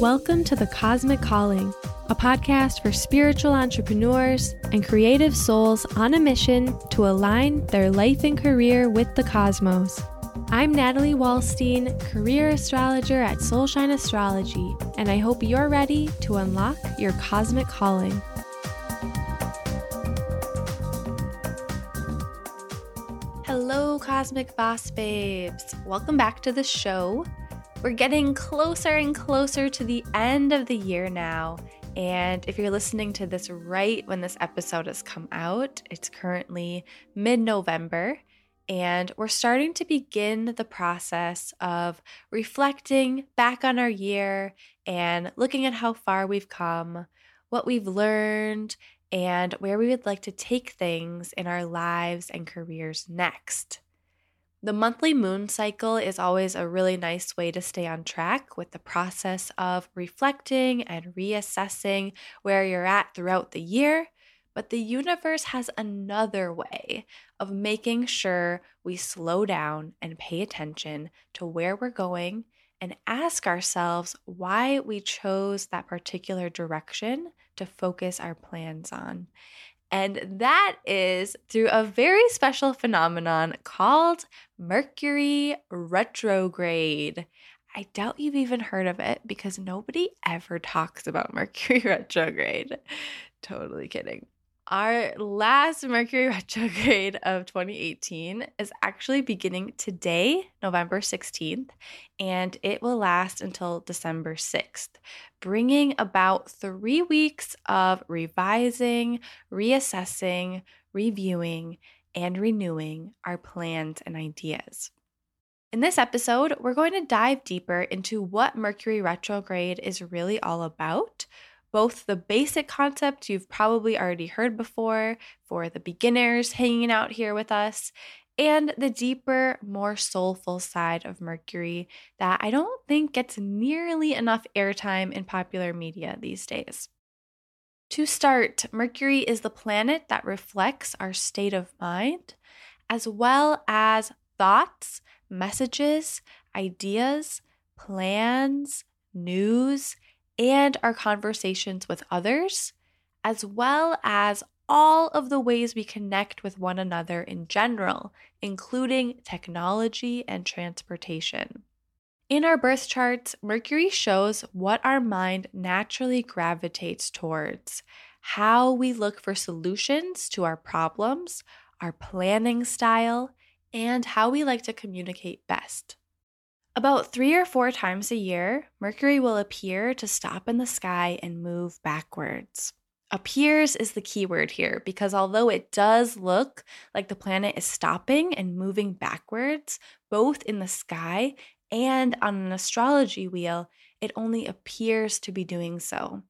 Welcome to The Cosmic Calling, a podcast for spiritual entrepreneurs and creative souls on a mission to align their life and career with the cosmos. I'm Natalie Wallstein, career astrologer at Soulshine Astrology, and I hope you're ready to unlock your cosmic calling. Cosmic Boss Babes. Welcome back to the show. We're getting closer and closer to the end of the year now. And if you're listening to this right when this episode has come out, it's currently mid November. And we're starting to begin the process of reflecting back on our year and looking at how far we've come, what we've learned, and where we would like to take things in our lives and careers next. The monthly moon cycle is always a really nice way to stay on track with the process of reflecting and reassessing where you're at throughout the year. But the universe has another way of making sure we slow down and pay attention to where we're going and ask ourselves why we chose that particular direction to focus our plans on. And that is through a very special phenomenon called Mercury retrograde. I doubt you've even heard of it because nobody ever talks about Mercury retrograde. Totally kidding. Our last Mercury retrograde of 2018 is actually beginning today, November 16th, and it will last until December 6th, bringing about three weeks of revising, reassessing, reviewing, and renewing our plans and ideas. In this episode, we're going to dive deeper into what Mercury retrograde is really all about both the basic concept you've probably already heard before for the beginners hanging out here with us, and the deeper, more soulful side of Mercury that I don't think gets nearly enough airtime in popular media these days. To start, Mercury is the planet that reflects our state of mind, as well as thoughts, messages, ideas, plans, news, and our conversations with others, as well as all of the ways we connect with one another in general, including technology and transportation. In our birth charts, Mercury shows what our mind naturally gravitates towards, how we look for solutions to our problems, our planning style, and how we like to communicate best. About three or four times a year, Mercury will appear to stop in the sky and move backwards. Appears is the key word here because although it does look like the planet is stopping and moving backwards, both in the sky and on an astrology wheel, it only appears to be doing so.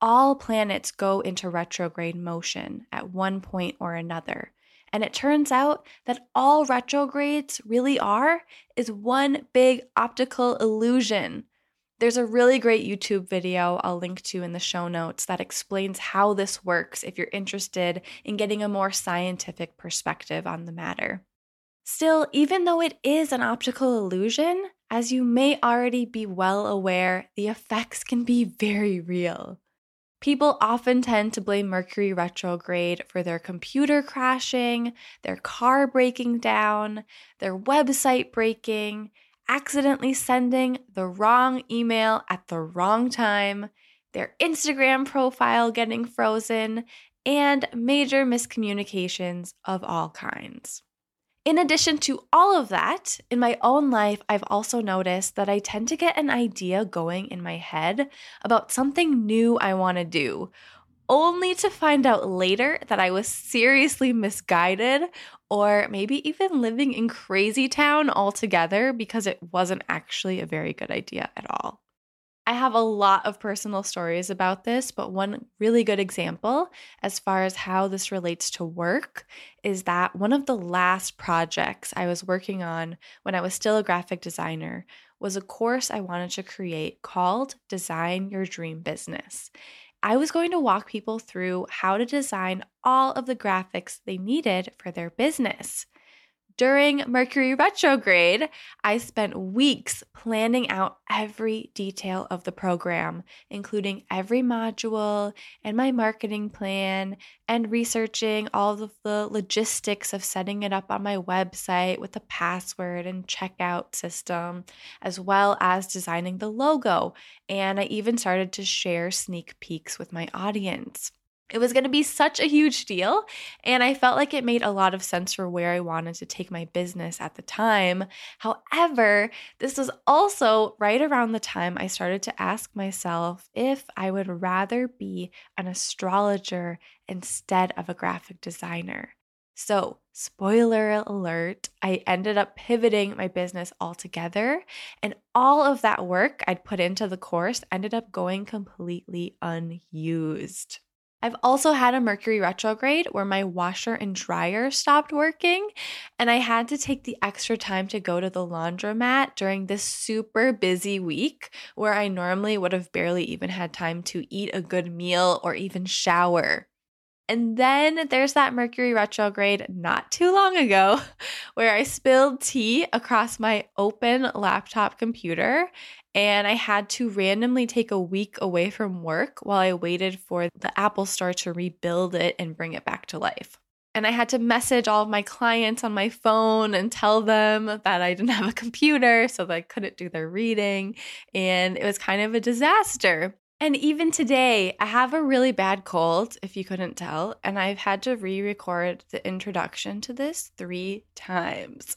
All planets go into retrograde motion at one point or another, and it turns out that all retrogrades really are is one big optical illusion. There's a really great YouTube video I'll link to in the show notes that explains how this works if you're interested in getting a more scientific perspective on the matter. Still, even though it is an optical illusion, as you may already be well aware, the effects can be very real. People often tend to blame Mercury retrograde for their computer crashing, their car breaking down, their website breaking, accidentally sending the wrong email at the wrong time, their Instagram profile getting frozen, and major miscommunications of all kinds. In addition to all of that, in my own life, I've also noticed that I tend to get an idea going in my head about something new I want to do, only to find out later that I was seriously misguided or maybe even living in crazy town altogether because it wasn't actually a very good idea at all. I have a lot of personal stories about this, but one really good example, as far as how this relates to work, is that one of the last projects I was working on when I was still a graphic designer was a course I wanted to create called Design Your Dream Business. I was going to walk people through how to design all of the graphics they needed for their business. During Mercury retrograde, I spent weeks planning out every detail of the program, including every module and my marketing plan, and researching all of the logistics of setting it up on my website with a password and checkout system, as well as designing the logo. And I even started to share sneak peeks with my audience. It was going to be such a huge deal, and I felt like it made a lot of sense for where I wanted to take my business at the time. However, this was also right around the time I started to ask myself if I would rather be an astrologer instead of a graphic designer. So, spoiler alert, I ended up pivoting my business altogether, and all of that work I'd put into the course ended up going completely unused. I've also had a Mercury retrograde where my washer and dryer stopped working, and I had to take the extra time to go to the laundromat during this super busy week where I normally would have barely even had time to eat a good meal or even shower. And then there's that Mercury retrograde not too long ago where I spilled tea across my open laptop computer and I had to randomly take a week away from work while I waited for the Apple Store to rebuild it and bring it back to life. And I had to message all of my clients on my phone and tell them that I didn't have a computer, so that I couldn't do their reading. And it was kind of a disaster. And even today, I have a really bad cold, if you couldn't tell, and I've had to re record the introduction to this three times.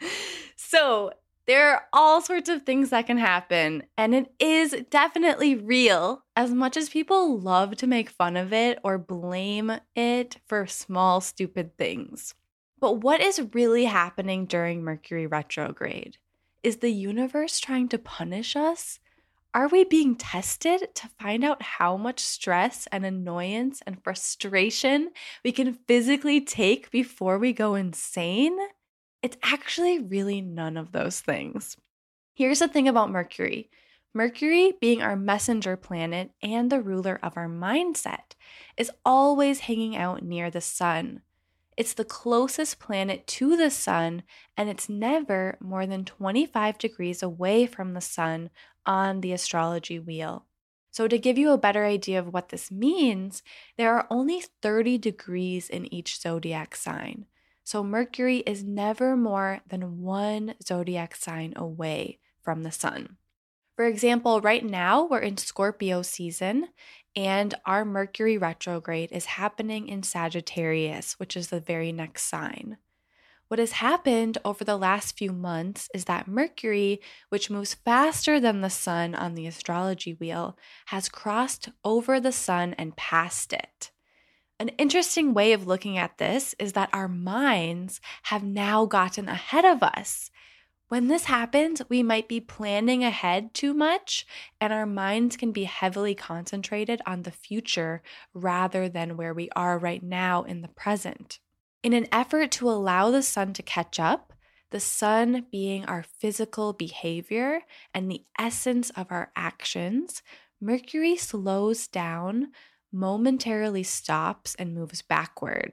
so there are all sorts of things that can happen, and it is definitely real. As much as people love to make fun of it or blame it for small, stupid things. But what is really happening during Mercury retrograde? Is the universe trying to punish us? Are we being tested to find out how much stress and annoyance and frustration we can physically take before we go insane? It's actually really none of those things. Here's the thing about Mercury Mercury, being our messenger planet and the ruler of our mindset, is always hanging out near the sun. It's the closest planet to the sun, and it's never more than 25 degrees away from the sun on the astrology wheel. So, to give you a better idea of what this means, there are only 30 degrees in each zodiac sign. So Mercury is never more than one zodiac sign away from the sun. For example, right now we're in Scorpio season and our Mercury retrograde is happening in Sagittarius, which is the very next sign. What has happened over the last few months is that Mercury, which moves faster than the sun on the astrology wheel, has crossed over the sun and passed it. An interesting way of looking at this is that our minds have now gotten ahead of us. When this happens, we might be planning ahead too much, and our minds can be heavily concentrated on the future rather than where we are right now in the present. In an effort to allow the sun to catch up, the sun being our physical behavior and the essence of our actions, Mercury slows down momentarily stops and moves backward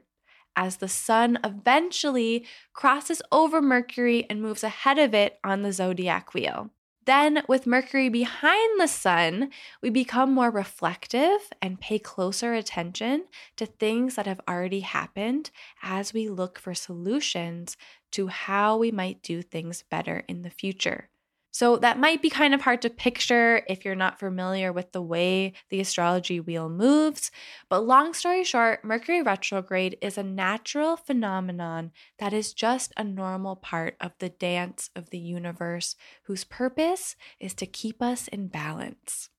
as the sun eventually crosses over Mercury and moves ahead of it on the zodiac wheel. Then, with Mercury behind the sun, we become more reflective and pay closer attention to things that have already happened as we look for solutions to how we might do things better in the future. So that might be kind of hard to picture if you're not familiar with the way the astrology wheel moves. But long story short, Mercury retrograde is a natural phenomenon that is just a normal part of the dance of the universe, whose purpose is to keep us in balance.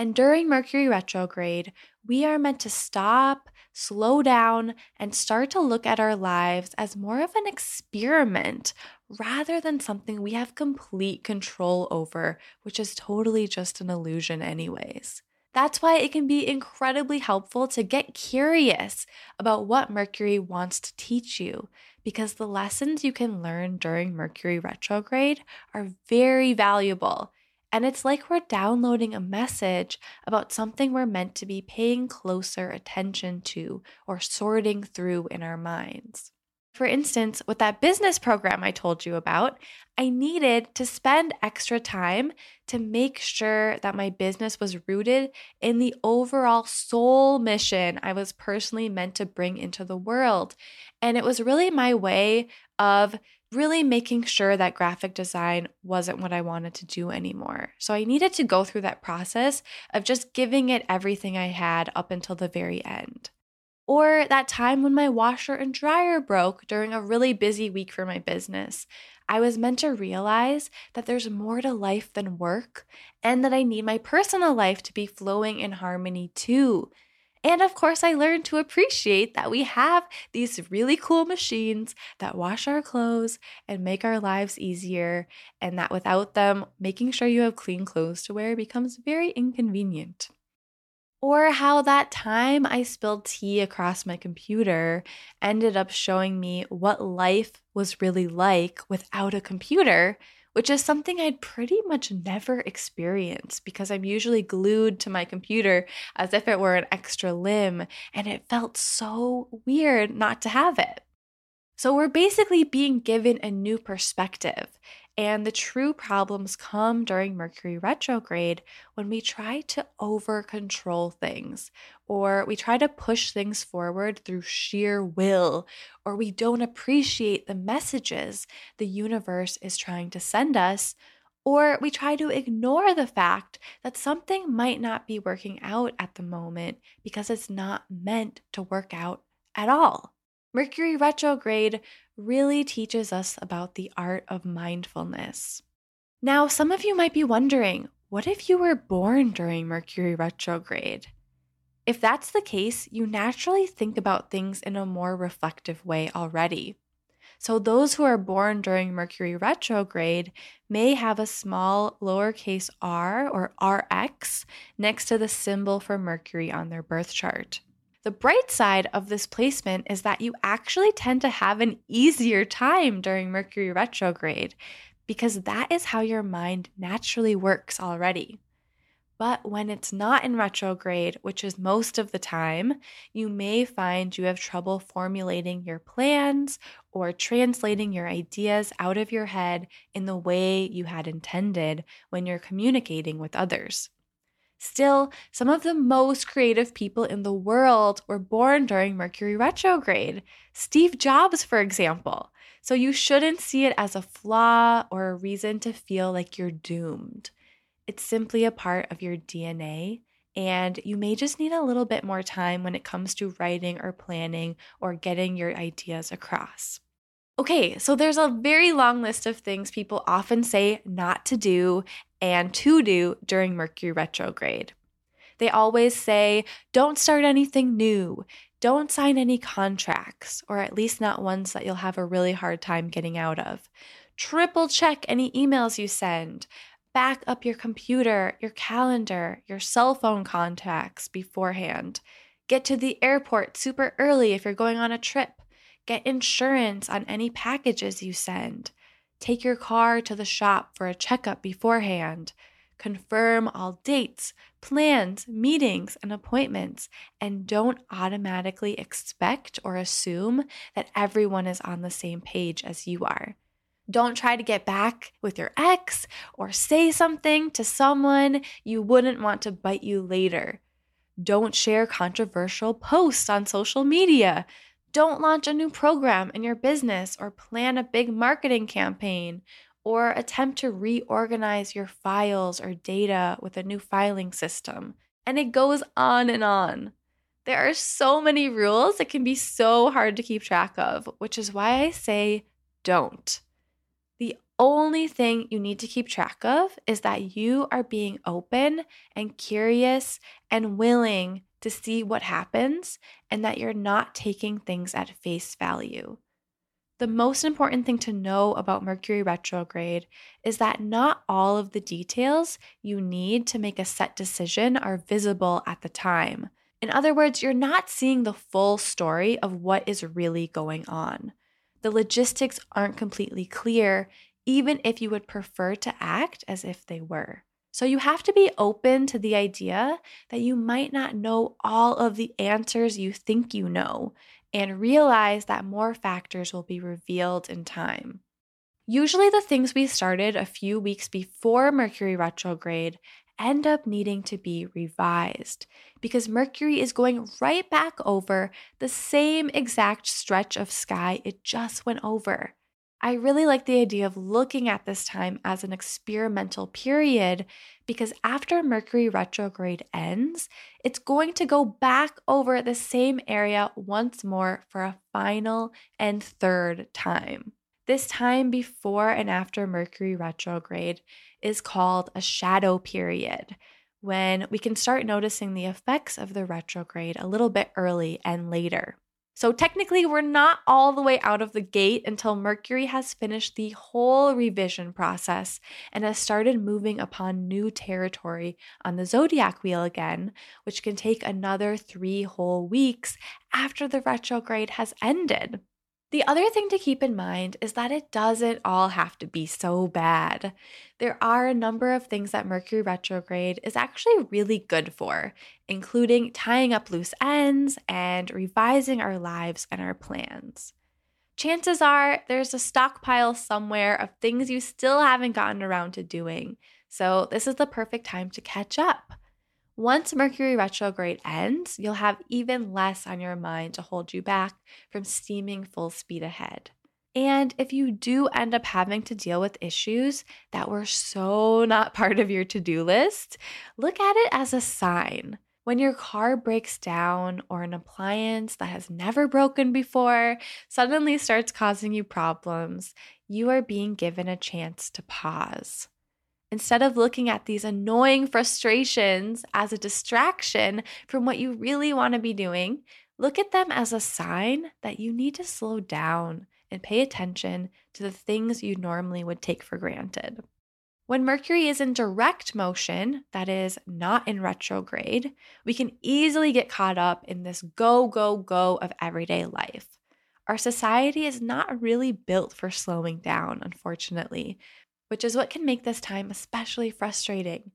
And during Mercury retrograde, we are meant to stop, slow down, and start to look at our lives as more of an experiment rather than something we have complete control over, which is totally just an illusion, anyways. That's why it can be incredibly helpful to get curious about what Mercury wants to teach you, because the lessons you can learn during Mercury retrograde are very valuable And it's like we're downloading a message about something we're meant to be paying closer attention to or sorting through in our minds. For instance, with that business program I told you about, I needed to spend extra time to make sure that my business was rooted in the overall soul mission I was personally meant to bring into the world. And it was really my way of really making sure that graphic design wasn't what I wanted to do anymore. So I needed to go through that process of just giving it everything I had up until the very end. Or that time when my washer and dryer broke during a really busy week for my business. I was meant to realize that there's more to life than work and that I need my personal life to be flowing in harmony too. And of course, I learned to appreciate that we have these really cool machines that wash our clothes and make our lives easier, and that without them, making sure you have clean clothes to wear becomes very inconvenient. Or how that time I spilled tea across my computer ended up showing me what life was really like without a computer which is something I'd pretty much never experienced because I'm usually glued to my computer as if it were an extra limb, and it felt so weird not to have it. So, we're basically being given a new perspective, and the true problems come during Mercury retrograde when we try to over control things, or we try to push things forward through sheer will, or we don't appreciate the messages the universe is trying to send us, or we try to ignore the fact that something might not be working out at the moment because it's not meant to work out at all. Mercury retrograde really teaches us about the art of mindfulness. Now, some of you might be wondering what if you were born during Mercury retrograde? If that's the case, you naturally think about things in a more reflective way already. So, those who are born during Mercury retrograde may have a small lowercase r or rx next to the symbol for Mercury on their birth chart. The bright side of this placement is that you actually tend to have an easier time during Mercury retrograde because that is how your mind naturally works already. But when it's not in retrograde, which is most of the time, you may find you have trouble formulating your plans or translating your ideas out of your head in the way you had intended when you're communicating with others. Still, some of the most creative people in the world were born during Mercury retrograde. Steve Jobs, for example. So you shouldn't see it as a flaw or a reason to feel like you're doomed. It's simply a part of your DNA, and you may just need a little bit more time when it comes to writing or planning or getting your ideas across. Okay, so there's a very long list of things people often say not to do and to do during Mercury retrograde. They always say, don't start anything new, don't sign any contracts, or at least not ones that you'll have a really hard time getting out of. Triple check any emails you send. Back up your computer, your calendar, your cell phone contacts beforehand. Get to the airport super early if you're going on a trip. Get insurance on any packages you send. Take your car to the shop for a checkup beforehand. Confirm all dates, plans, meetings, and appointments, and don't automatically expect or assume that everyone is on the same page as you are. Don't try to get back with your ex or say something to someone you wouldn't want to bite you later. Don't share controversial posts on social media. Don't launch a new program in your business or plan a big marketing campaign or attempt to reorganize your files or data with a new filing system. And it goes on and on. There are so many rules, it can be so hard to keep track of, which is why I say don't. The only thing you need to keep track of is that you are being open and curious and willing to see what happens and that you're not taking things at face value. The most important thing to know about Mercury retrograde is that not all of the details you need to make a set decision are visible at the time. In other words, you're not seeing the full story of what is really going on. The logistics aren't completely clear, even if you would prefer to act as if they were. So you have to be open to the idea that you might not know all of the answers you think you know and realize that more factors will be revealed in time. Usually, the things we started a few weeks before Mercury retrograde end up needing to be revised because Mercury is going right back over the same exact stretch of sky it just went over. I really like the idea of looking at this time as an experimental period because after Mercury retrograde ends, it's going to go back over the same area once more for a final and third time. This time before and after Mercury retrograde is called a shadow period, when we can start noticing the effects of the retrograde a little bit early and later. So, technically, we're not all the way out of the gate until Mercury has finished the whole revision process and has started moving upon new territory on the zodiac wheel again, which can take another three whole weeks after the retrograde has ended. The other thing to keep in mind is that it doesn't all have to be so bad. There are a number of things that Mercury retrograde is actually really good for, including tying up loose ends and revising our lives and our plans. Chances are there's a stockpile somewhere of things you still haven't gotten around to doing, so this is the perfect time to catch up. Once Mercury retrograde ends, you'll have even less on your mind to hold you back from steaming full speed ahead. And if you do end up having to deal with issues that were so not part of your to do list, look at it as a sign. When your car breaks down or an appliance that has never broken before suddenly starts causing you problems, you are being given a chance to pause. Instead of looking at these annoying frustrations as a distraction from what you really want to be doing, look at them as a sign that you need to slow down and pay attention to the things you normally would take for granted. When Mercury is in direct motion, that is, not in retrograde, we can easily get caught up in this go, go, go of everyday life. Our society is not really built for slowing down, unfortunately, which is what can make this time especially frustrating.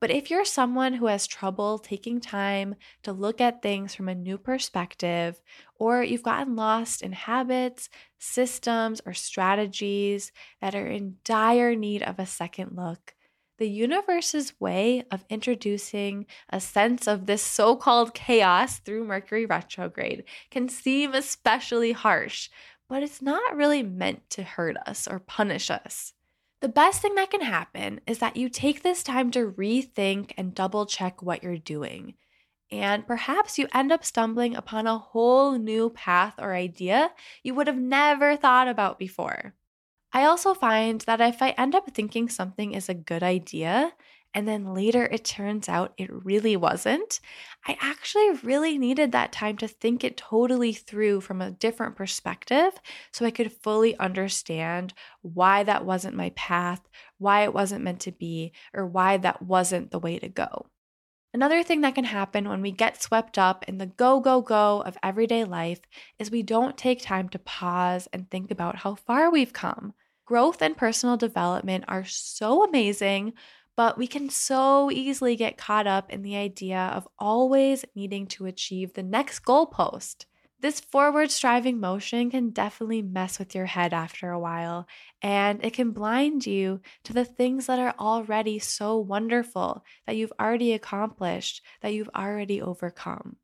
But if you're someone who has trouble taking time to look at things from a new perspective, or you've gotten lost in habits, systems, or strategies that are in dire need of a second look, the universe's way of introducing a sense of this so called chaos through Mercury retrograde can seem especially harsh, but it's not really meant to hurt us or punish us. The best thing that can happen is that you take this time to rethink and double check what you're doing. And perhaps you end up stumbling upon a whole new path or idea you would have never thought about before. I also find that if I end up thinking something is a good idea and then later it turns out it really wasn't, I actually really needed that time to think it totally through from a different perspective so I could fully understand why that wasn't my path, why it wasn't meant to be, or why that wasn't the way to go. Another thing that can happen when we get swept up in the go, go, go of everyday life is we don't take time to pause and think about how far we've come. Growth and personal development are so amazing, but we can so easily get caught up in the idea of always needing to achieve the next goalpost. This forward striving motion can definitely mess with your head after a while, and it can blind you to the things that are already so wonderful that you've already accomplished, that you've already overcome.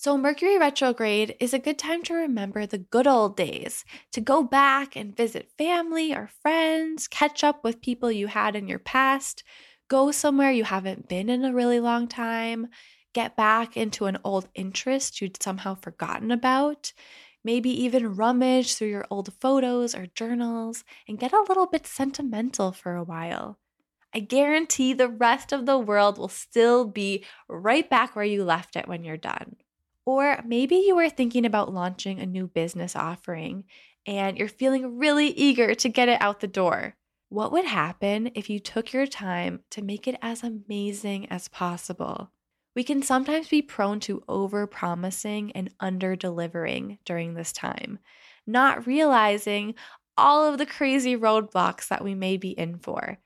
So, Mercury retrograde is a good time to remember the good old days, to go back and visit family or friends, catch up with people you had in your past, go somewhere you haven't been in a really long time, get back into an old interest you'd somehow forgotten about, maybe even rummage through your old photos or journals and get a little bit sentimental for a while. I guarantee the rest of the world will still be right back where you left it when you're done. Or maybe you are thinking about launching a new business offering and you're feeling really eager to get it out the door. What would happen if you took your time to make it as amazing as possible? We can sometimes be prone to over promising and under delivering during this time, not realizing all of the crazy roadblocks that we may be in for.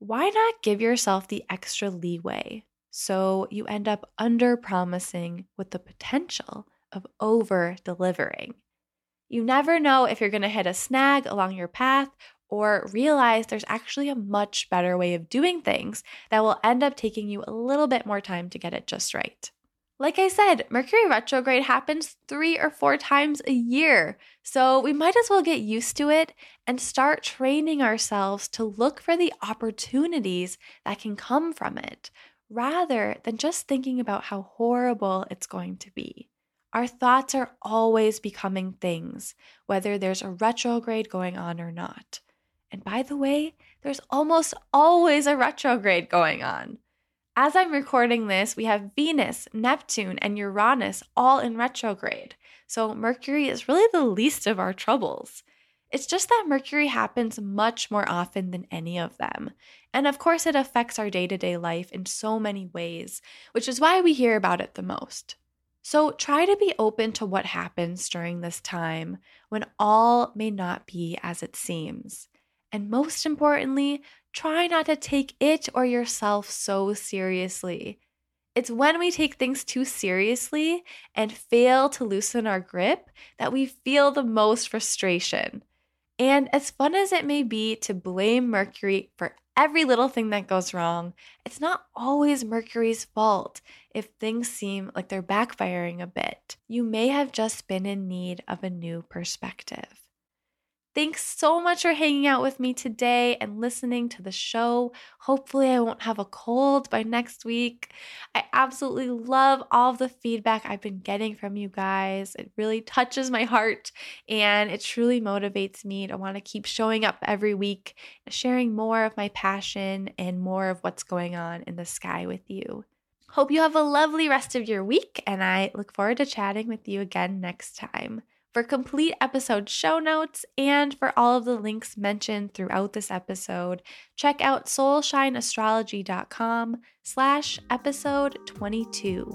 why not give yourself the extra leeway so you end up under promising with the potential of over delivering? You never know if you're going to hit a snag along your path or realize there's actually a much better way of doing things that will end up taking you a little bit more time to get it just right. Like I said, Mercury retrograde happens three or four times a year. So we might as well get used to it and start training ourselves to look for the opportunities that can come from it rather than just thinking about how horrible it's going to be. Our thoughts are always becoming things, whether there's a retrograde going on or not. And by the way, there's almost always a retrograde going on. As I'm recording this, we have Venus, Neptune, and Uranus all in retrograde. So Mercury is really the least of our troubles. It's just that Mercury happens much more often than any of them. And of course, it affects our day to day life in so many ways, which is why we hear about it the most. So try to be open to what happens during this time when all may not be as it seems. And most importantly, try not to take it or yourself so seriously. It's when we take things too seriously and fail to loosen our grip that we feel the most frustration. And as fun as it may be to blame Mercury for every little thing that goes wrong, it's not always Mercury's fault if things seem like they're backfiring a bit. You may have just been in need of a new perspective. Thanks so much for hanging out with me today and listening to the show. Hopefully, I won't have a cold by next week. I absolutely love all of the feedback I've been getting from you guys. It really touches my heart and it truly motivates me to want to keep showing up every week, sharing more of my passion and more of what's going on in the sky with you. Hope you have a lovely rest of your week, and I look forward to chatting with you again next time. For complete episode show notes and for all of the links mentioned throughout this episode, check out soulshineastrology.com slash episode 22.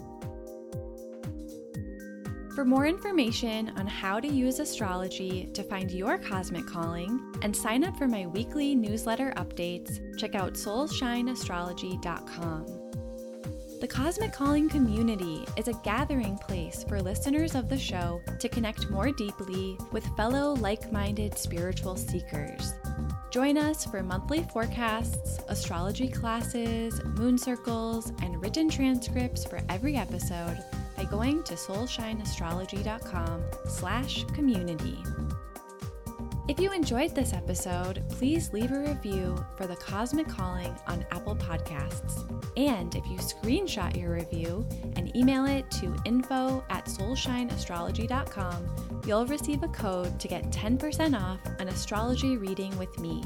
For more information on how to use astrology to find your cosmic calling and sign up for my weekly newsletter updates, check out soulshineastrology.com. The Cosmic Calling community is a gathering place for listeners of the show to connect more deeply with fellow like minded spiritual seekers. Join us for monthly forecasts, astrology classes, moon circles, and written transcripts for every episode by going to soulshineastrology.com slash community. If you enjoyed this episode, please leave a review for The Cosmic Calling on Apple Podcasts. And if you screenshot your review and email it to info at soulshineastrology.com, you'll receive a code to get 10% off an astrology reading with me.